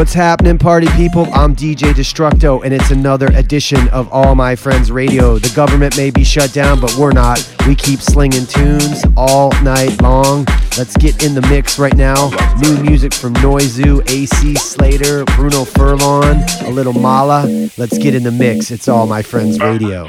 What's happening, party people? I'm DJ Destructo, and it's another edition of All My Friends Radio. The government may be shut down, but we're not. We keep slinging tunes all night long. Let's get in the mix right now. New music from Noizu, AC Slater, Bruno Furlan, a little Mala. Let's get in the mix. It's All My Friends Radio.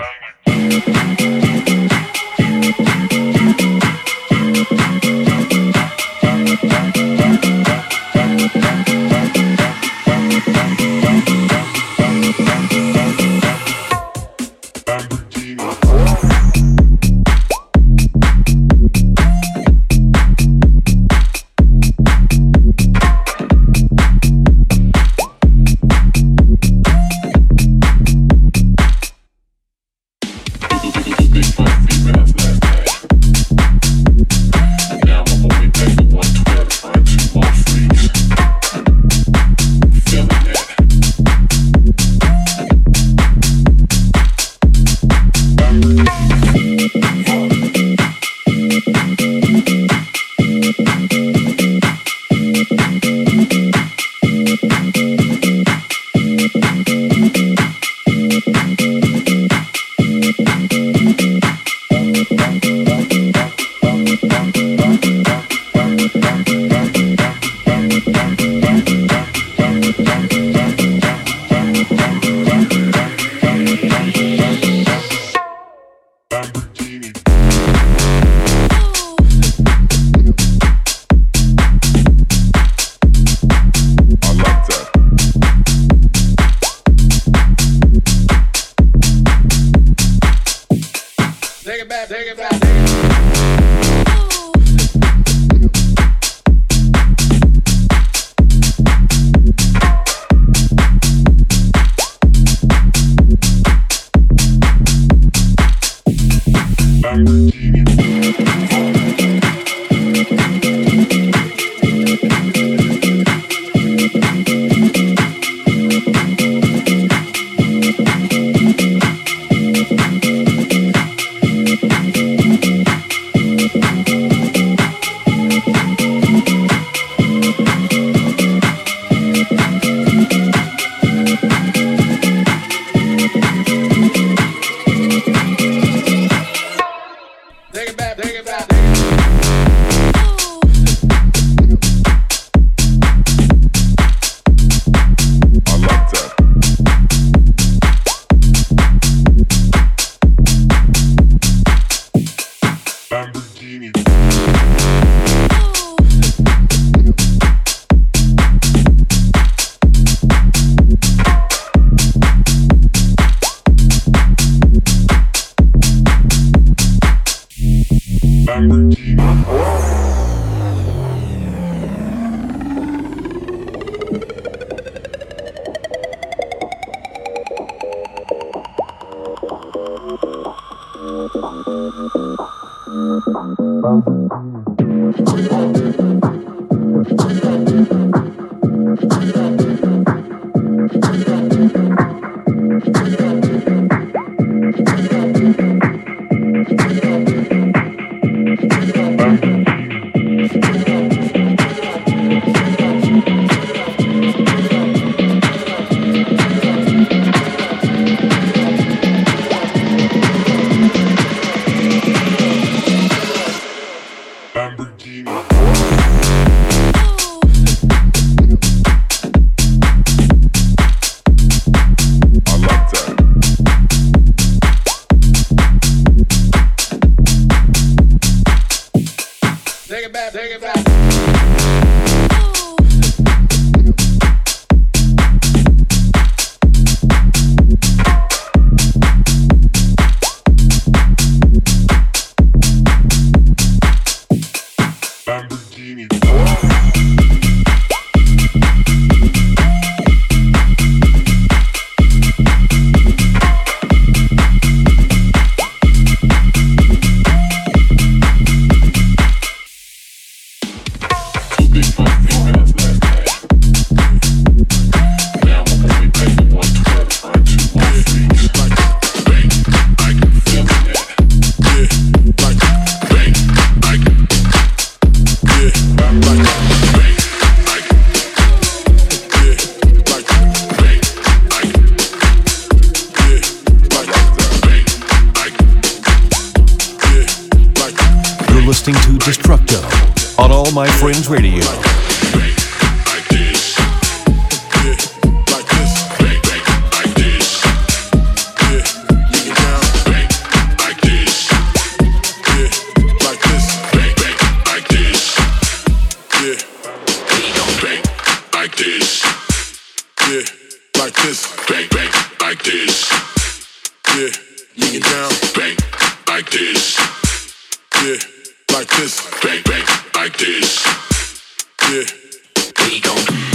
we gon'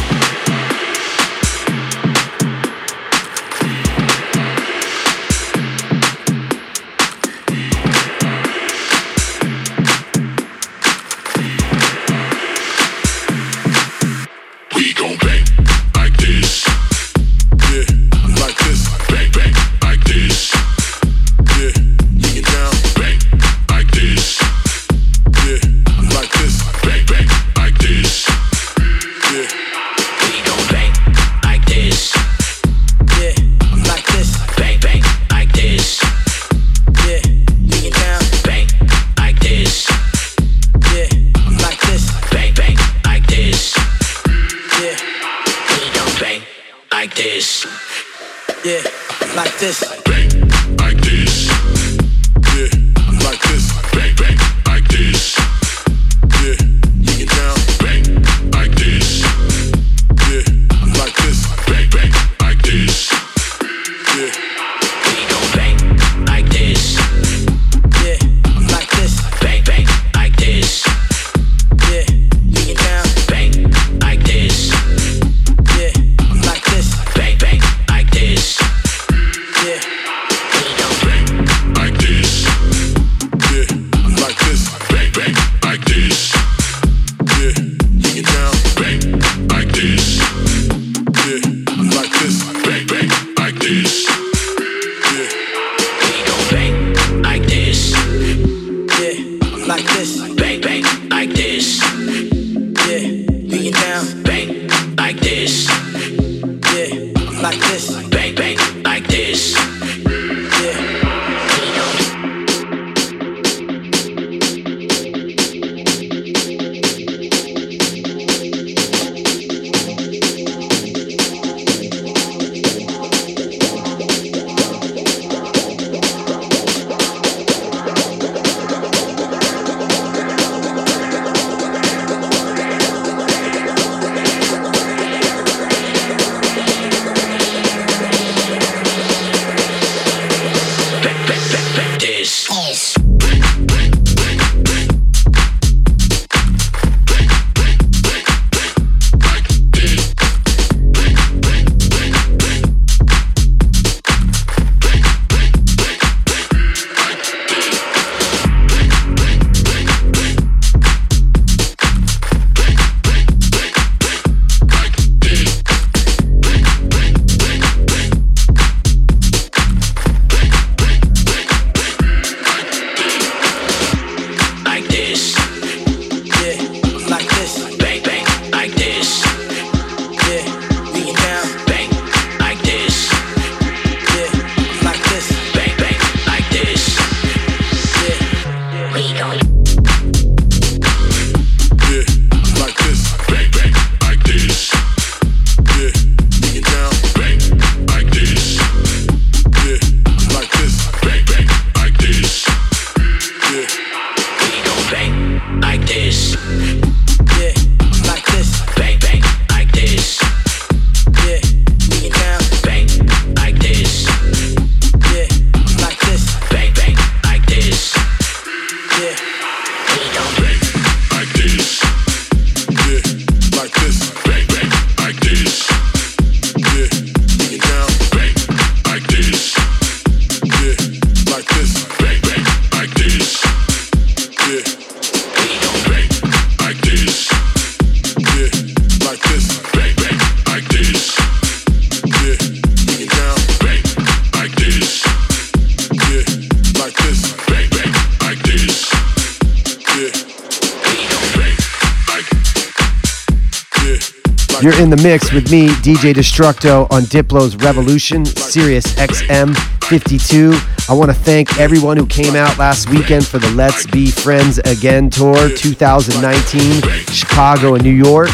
You're in the mix with me, DJ Destructo, on Diplo's Revolution, Sirius XM 52. I want to thank everyone who came out last weekend for the Let's Be Friends Again tour 2019, Chicago and New York.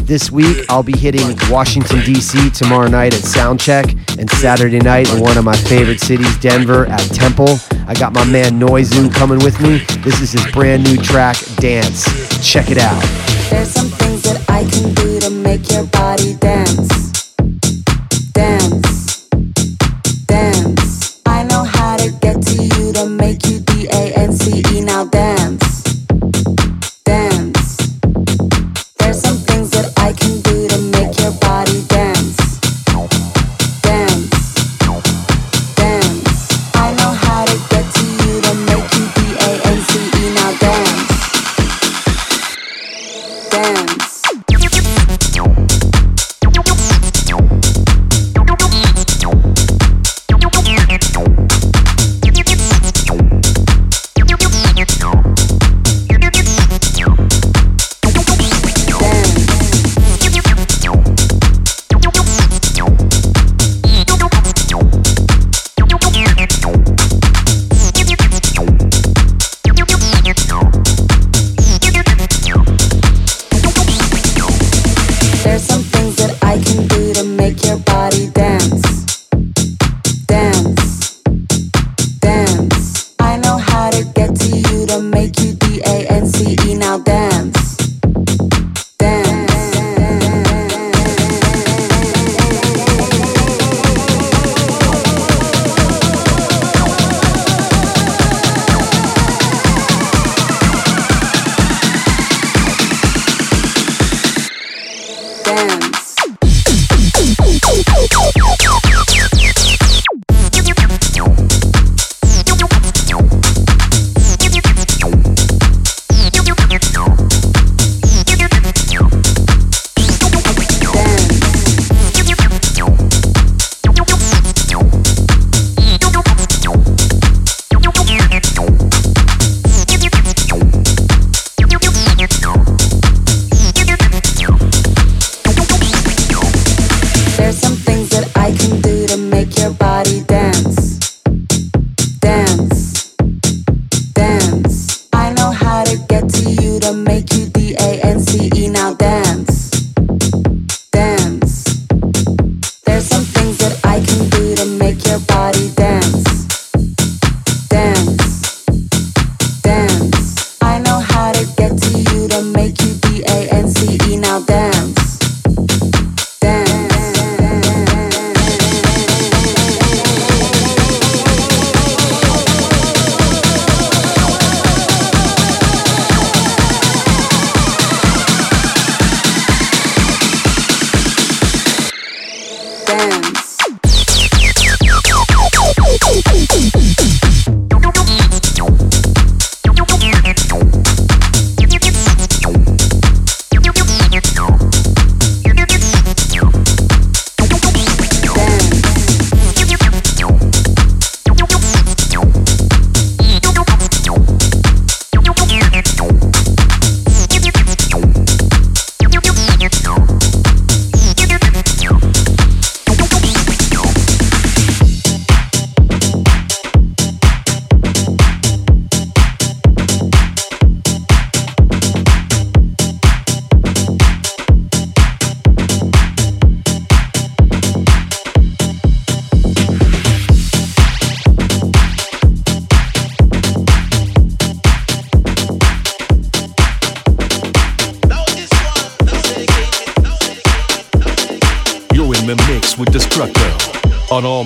This week, I'll be hitting Washington, D.C. tomorrow night at Soundcheck and Saturday night in one of my favorite cities, Denver, at Temple. I got my man Noizu coming with me. This is his brand new track, Dance. Check it out. I can do to make your body. Dance.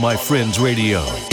My Friends Radio.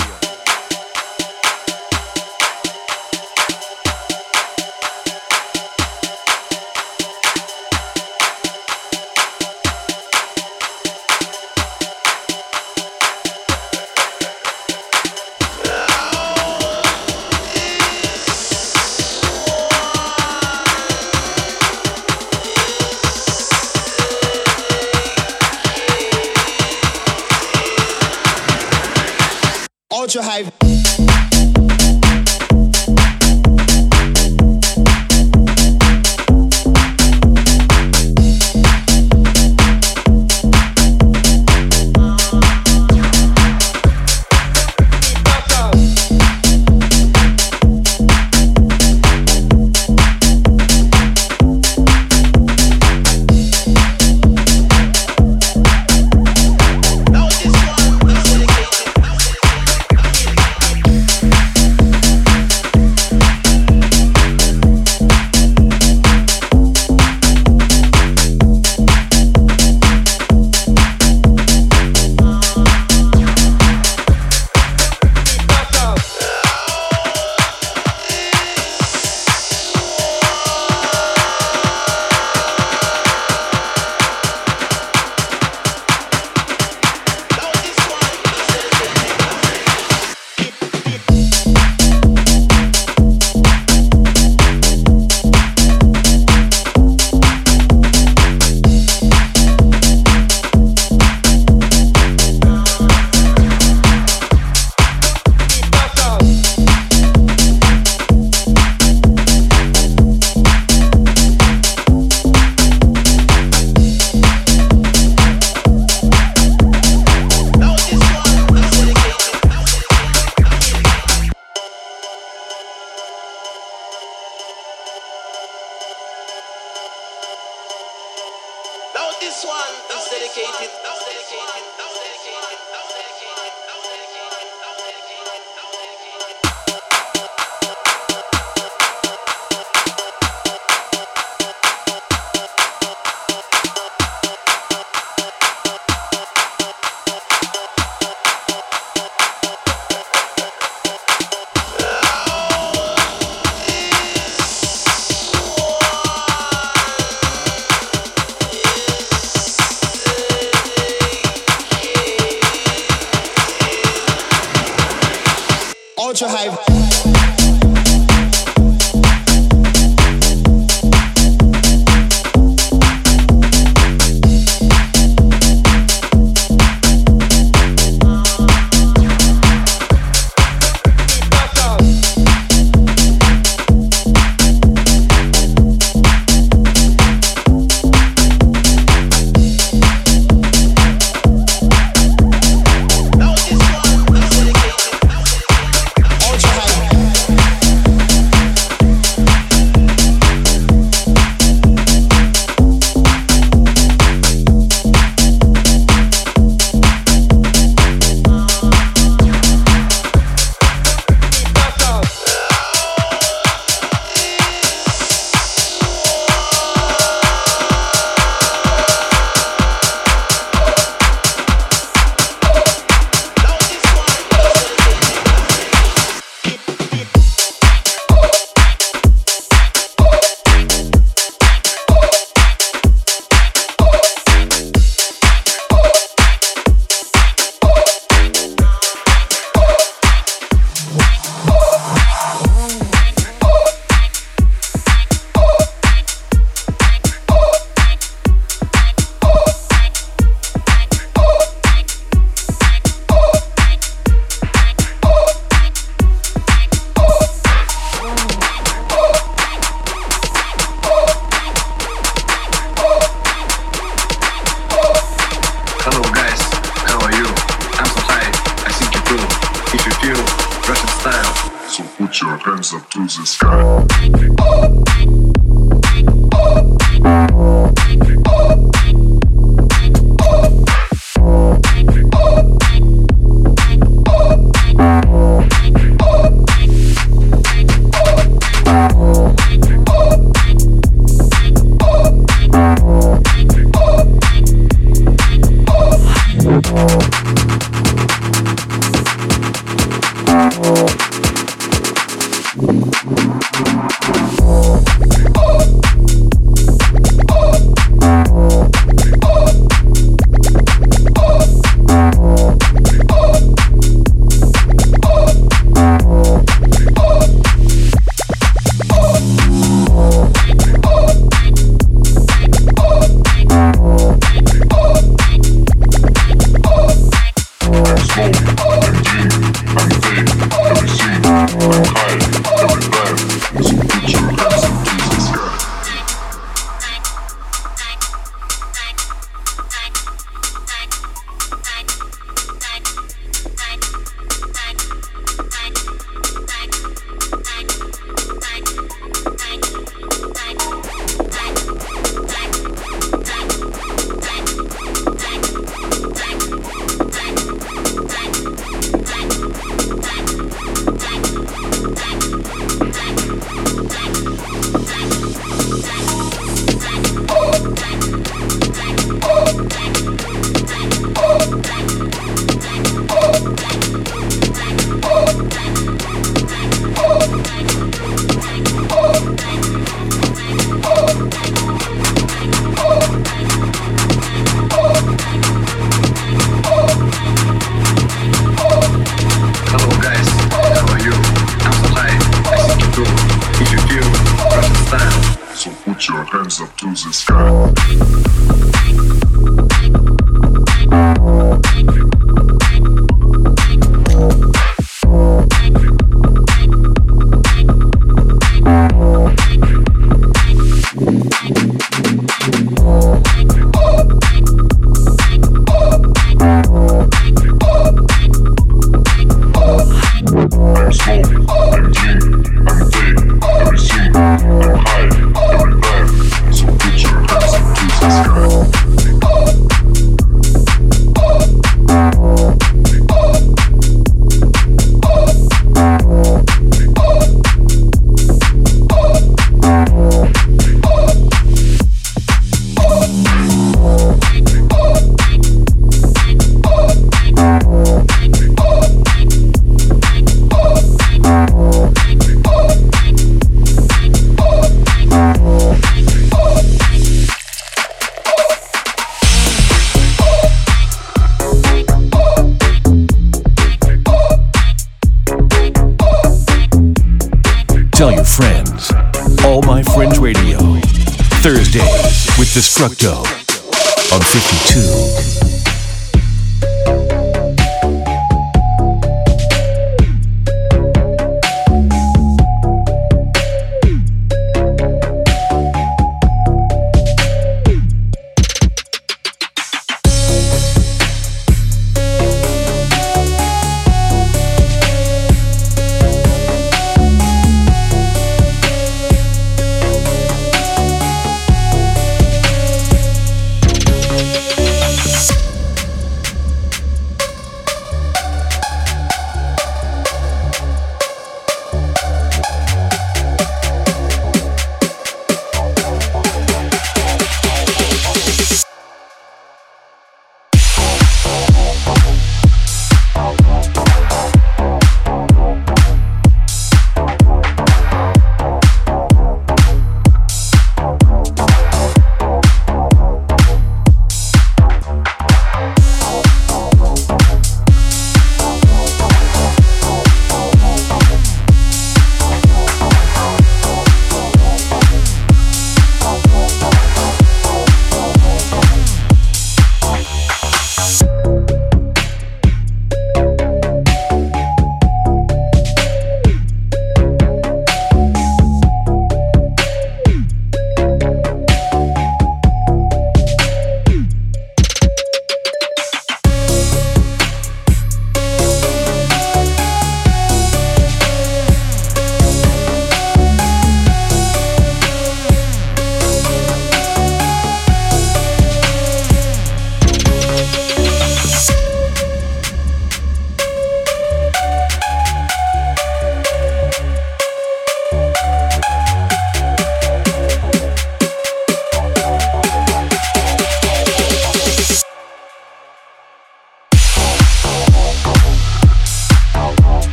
Scott.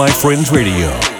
My Friends Radio.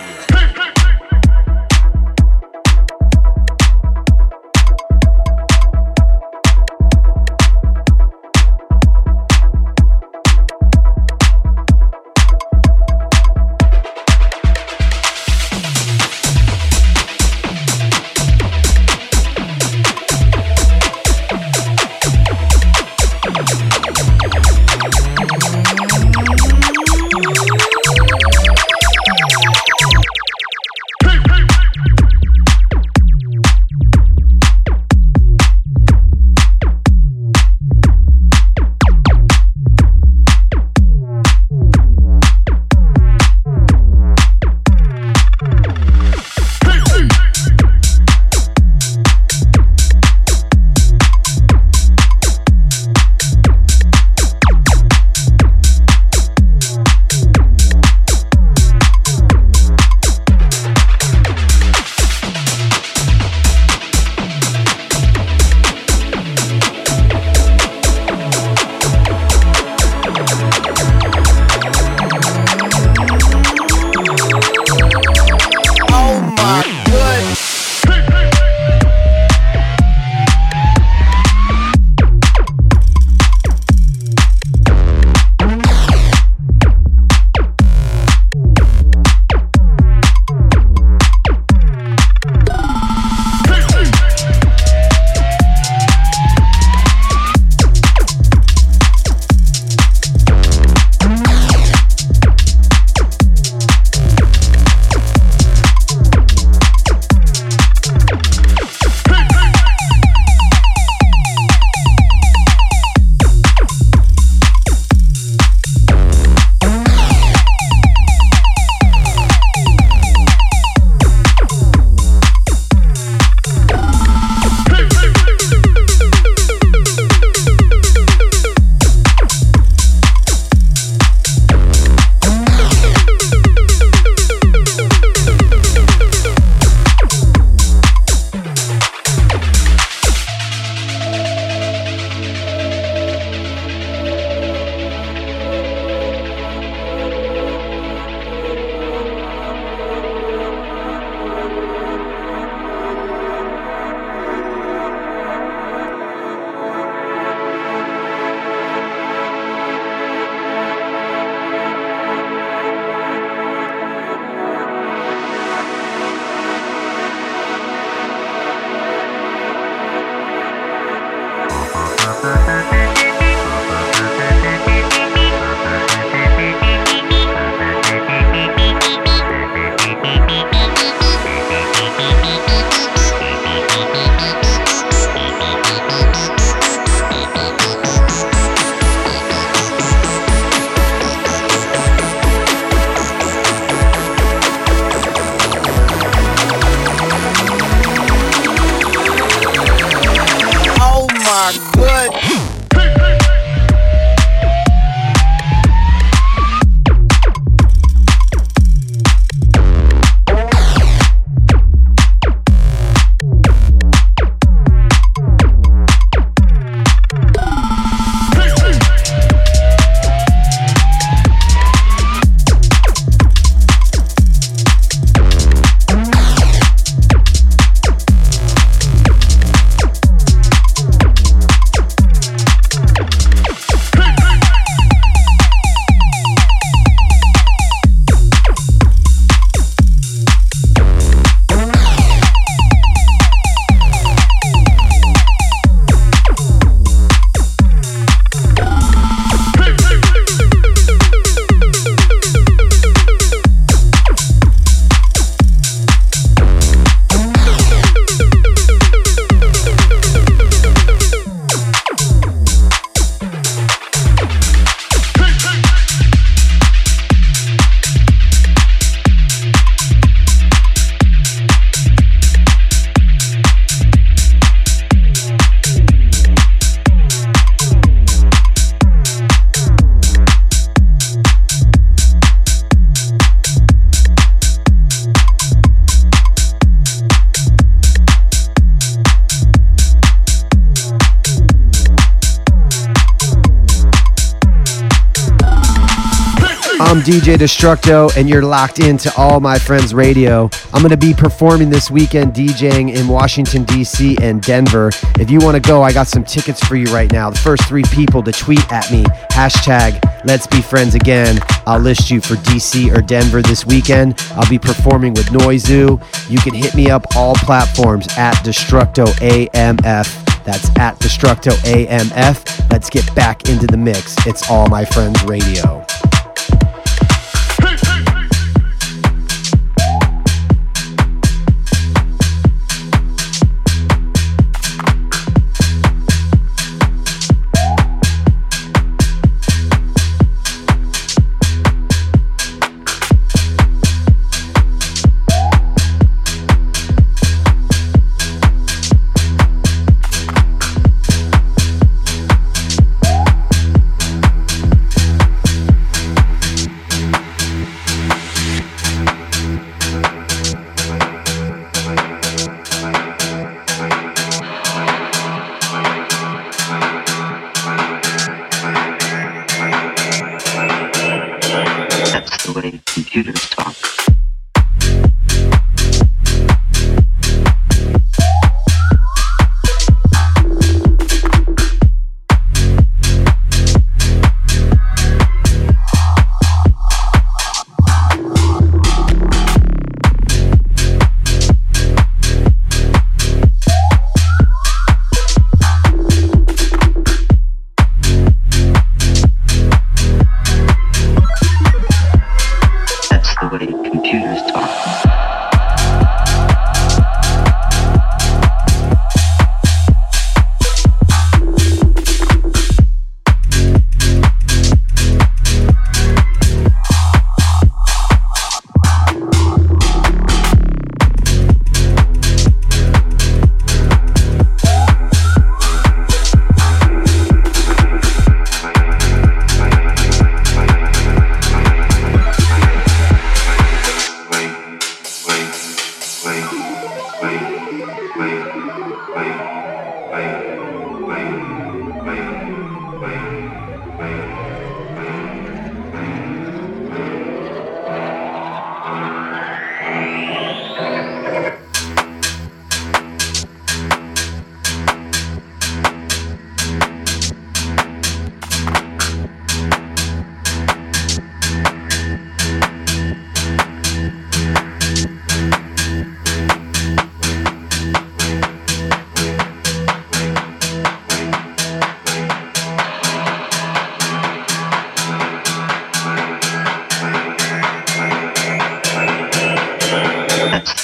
DJ Destructo, and you're locked into All My Friends Radio. I'm going to be performing this weekend DJing in Washington, D.C. and Denver. If you want to go, I got some tickets for you right now. The first three people to tweet at me, hashtag Let's Be Friends Again. I'll list you for DC or Denver this weekend. I'll be performing with Noizu. You can hit me up all platforms at Destructo AMF. That's at Destructo AMF. Let's get back into the mix. It's All My Friends Radio.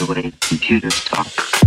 On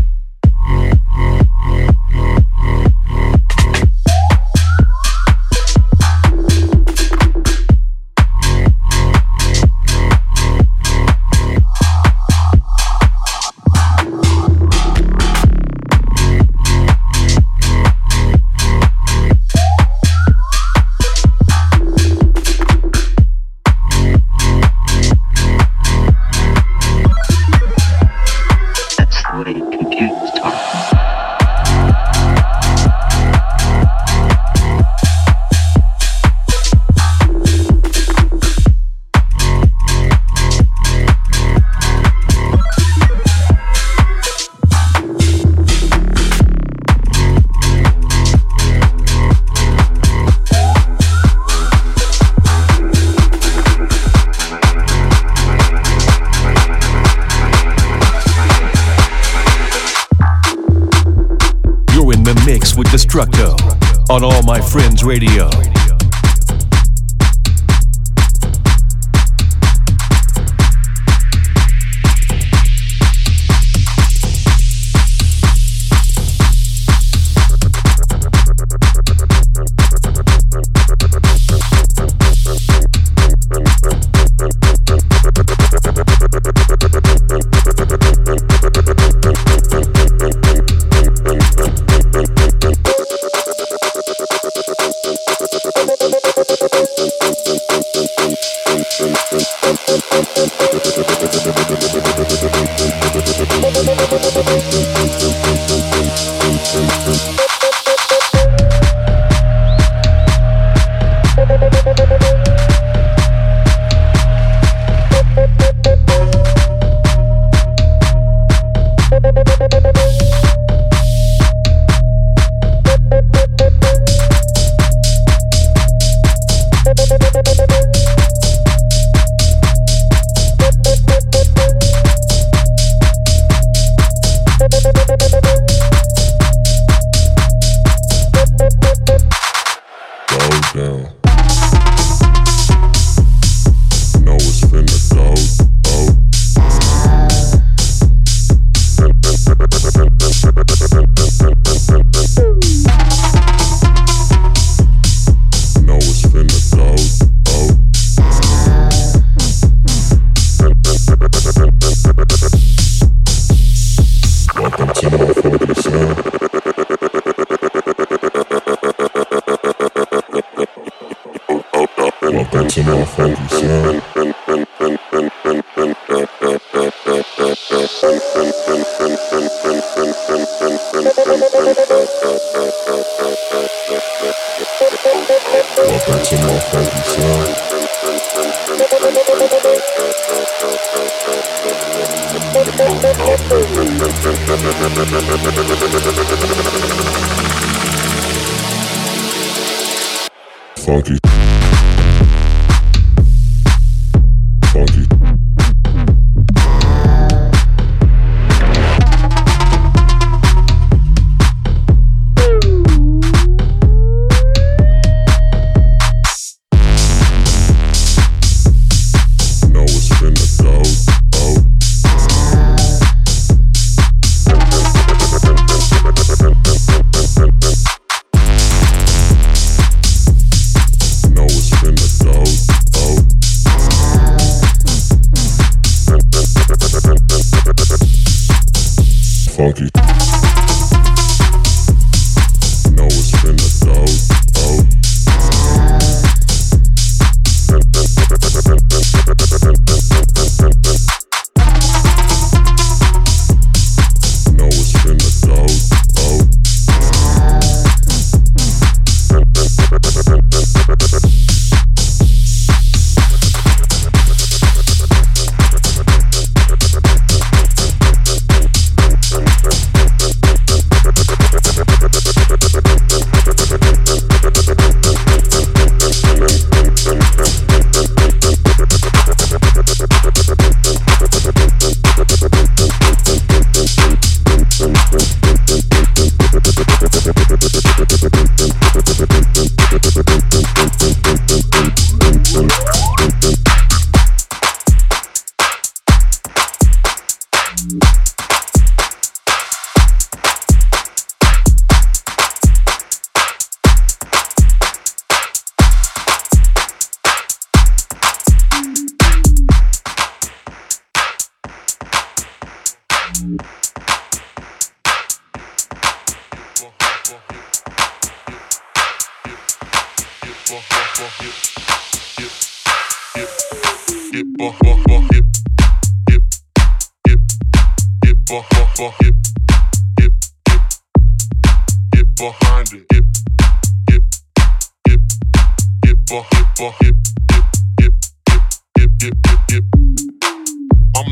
I'm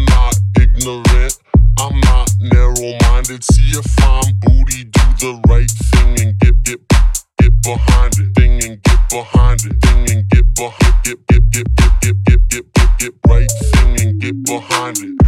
not ignorant, I'm not narrow minded. See a fine booty, do the right thing and get get get behind it. Thing and get behind it. Thing and get behind it. Get get get get get get get get right thing and get behind it.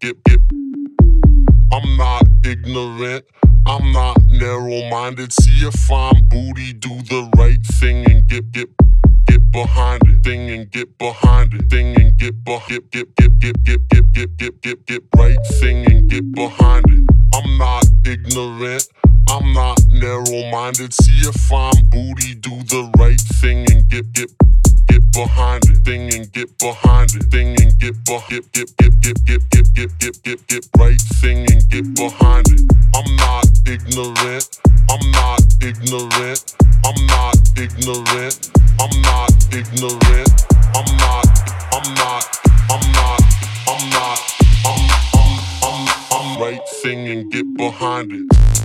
Get, get. I'm not ignorant. I'm not narrow-minded. See a fine booty, do the right thing and get, get, get behind it. Thing and get behind it. Thing and get, get, get, get, get, get, get, get, get, get, get right thing and get behind it. I'm not ignorant. I'm not narrow-minded. See a fine booty, do the right thing and get get get behind it. Thing and get behind it. Thing and get get get get get get get get get get get right thing and get behind it. I'm not ignorant. I'm not ignorant. I'm not ignorant. I'm not ignorant. I'm not, I'm not, Right singing, get behind it.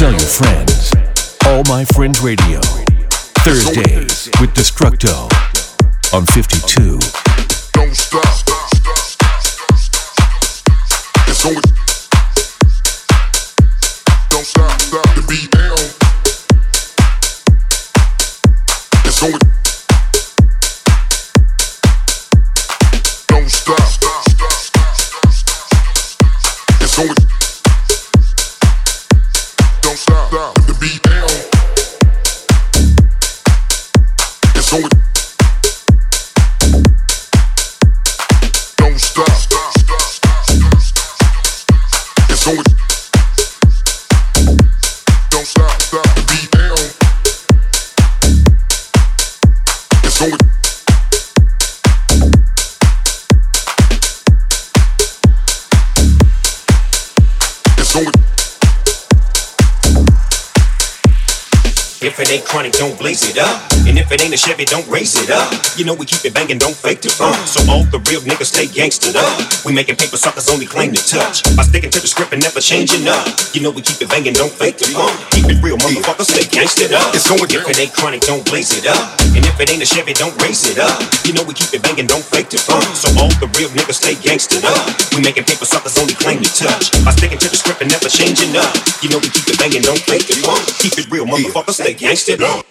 Tell your friends on 52. Don't stop. It's. Don't stop, stop the beat down. It's. It ain't chronic, don't blaze it up. And if it ain't a Chevy, don't race it up. You know we keep it banging, don't fake the fun. So all the real niggas stay gangstered up. We making paper suckers only claim to touch. By sticking to the script and never changing up. You know we keep it banging, don't fake the fun. Keep it real, motherfuckers stay gangstered up. It's going if it ain't chronic, don't blaze it up. And if it ain't a Chevy, don't race it up. You know we keep it banging, don't fake the fun. So all the real niggas stay gangstered up. We making paper suckers only claim to touch. By sticking to the script and never changing up. You know we keep it banging, don't fake the fun. Keep it real, motherfuckers stay gangstered up.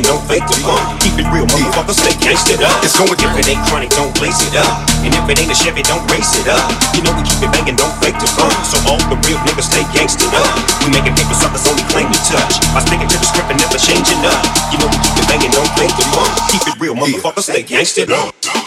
Don't fake the fun. Keep it real, motherfuckers stay gangstered up. It's going if it ain't chronic, don't blaze it up. And if it ain't a Chevy, don't race it up. You know we keep it banging, don't fake the fun. So all the real niggas stay gangstered up. We making paper suckers only claim to touch. By sticking to the script and never changing up. You know we keep it banging, don't fake the fun. Keep it real, motherfuckers stay gangstered up.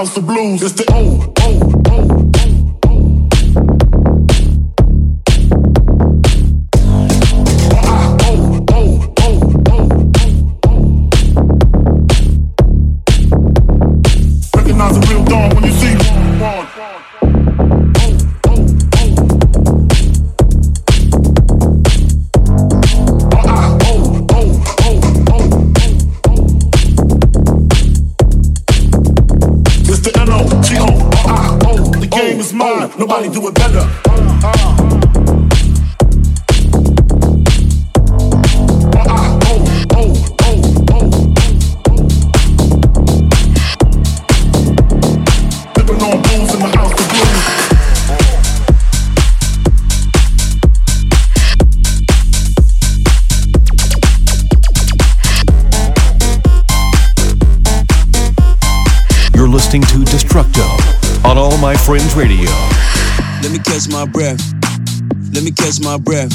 house to blow. Friends Radio. Let me catch my breath. Let me catch my breath.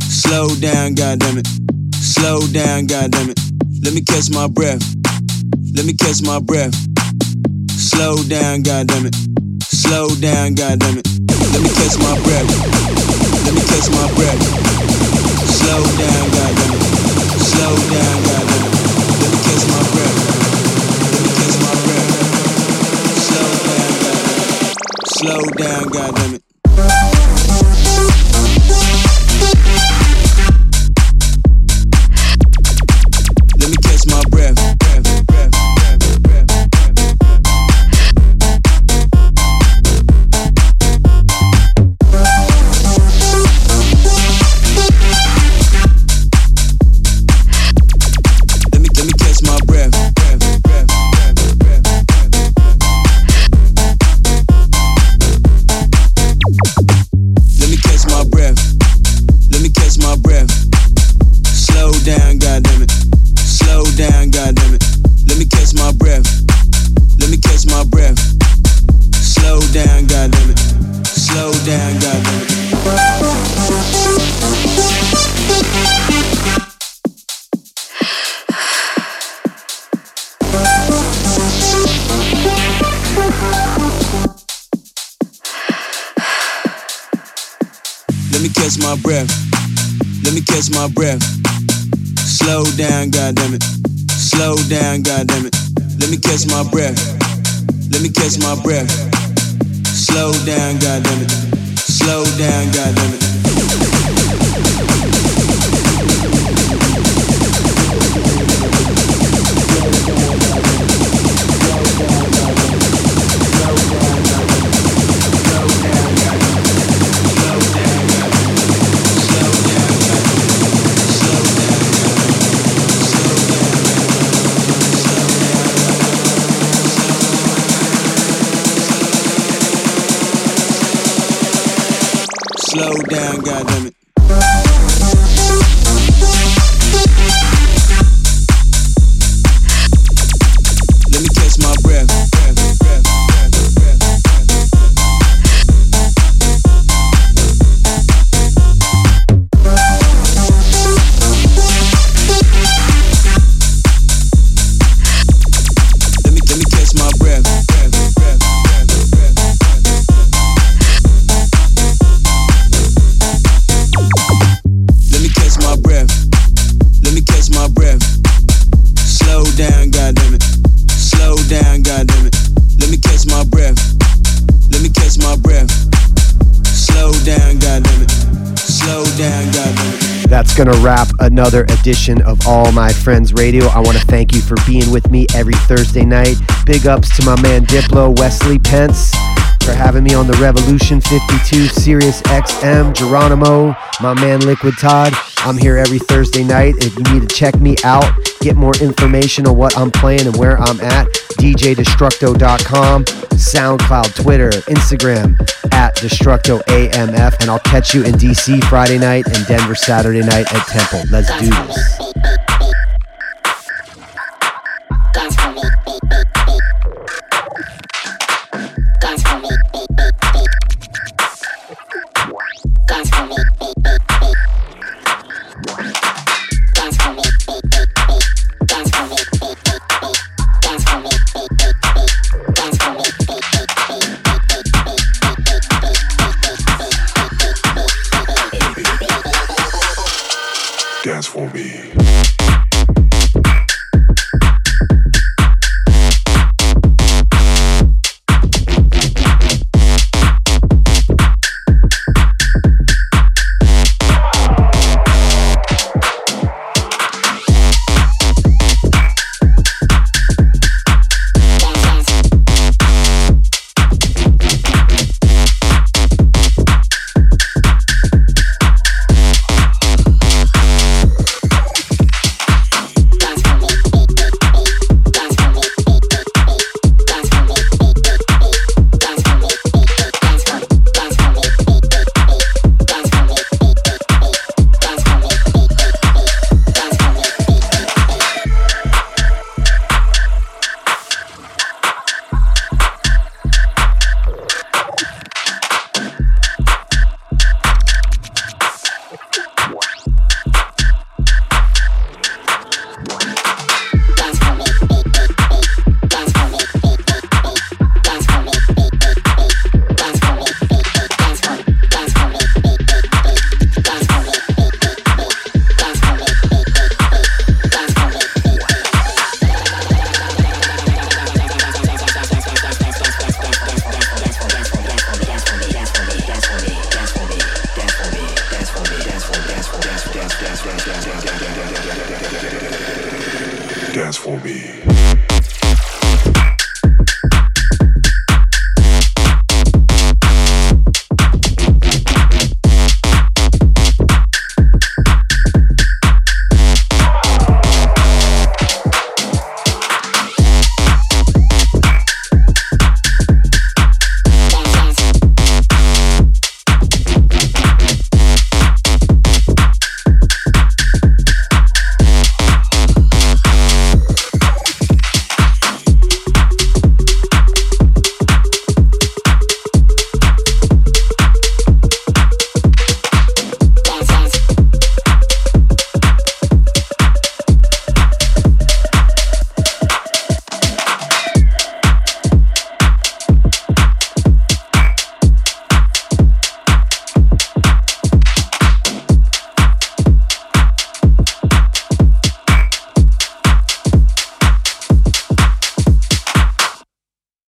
Slow down, goddammit. Slow down, goddammit. Let me catch my breath. Let me catch my breath. Slow down, goddammit. Slow down, goddammit. Let me catch my breath. Let me catch my breath. Slow down, goddammit. Slow down, goddammit. Let me catch my breath. Slow down, goddammit. My breath. Slow down, goddammit. Slow down, goddammit. Let me catch my breath. Let me catch my breath. Slow down, goddammit. Slow down, goddammit. slow down, goddamn. Going to wrap another edition of All My Friends Radio. I want to thank you for being with me every Thursday night. Big ups to my man Diplo, Wesley Pentz, for having me on the Revolution 52 Sirius XM, Geronimo, my man Liquid Todd. I'm here every Thursday night. If you need to check me out, get more information on what I'm playing and where I'm at, djdestructo.com, SoundCloud, Twitter, Instagram, at DestructoAMF. And I'll catch you in DC Friday night and Denver Saturday night at Temple. Let's do this.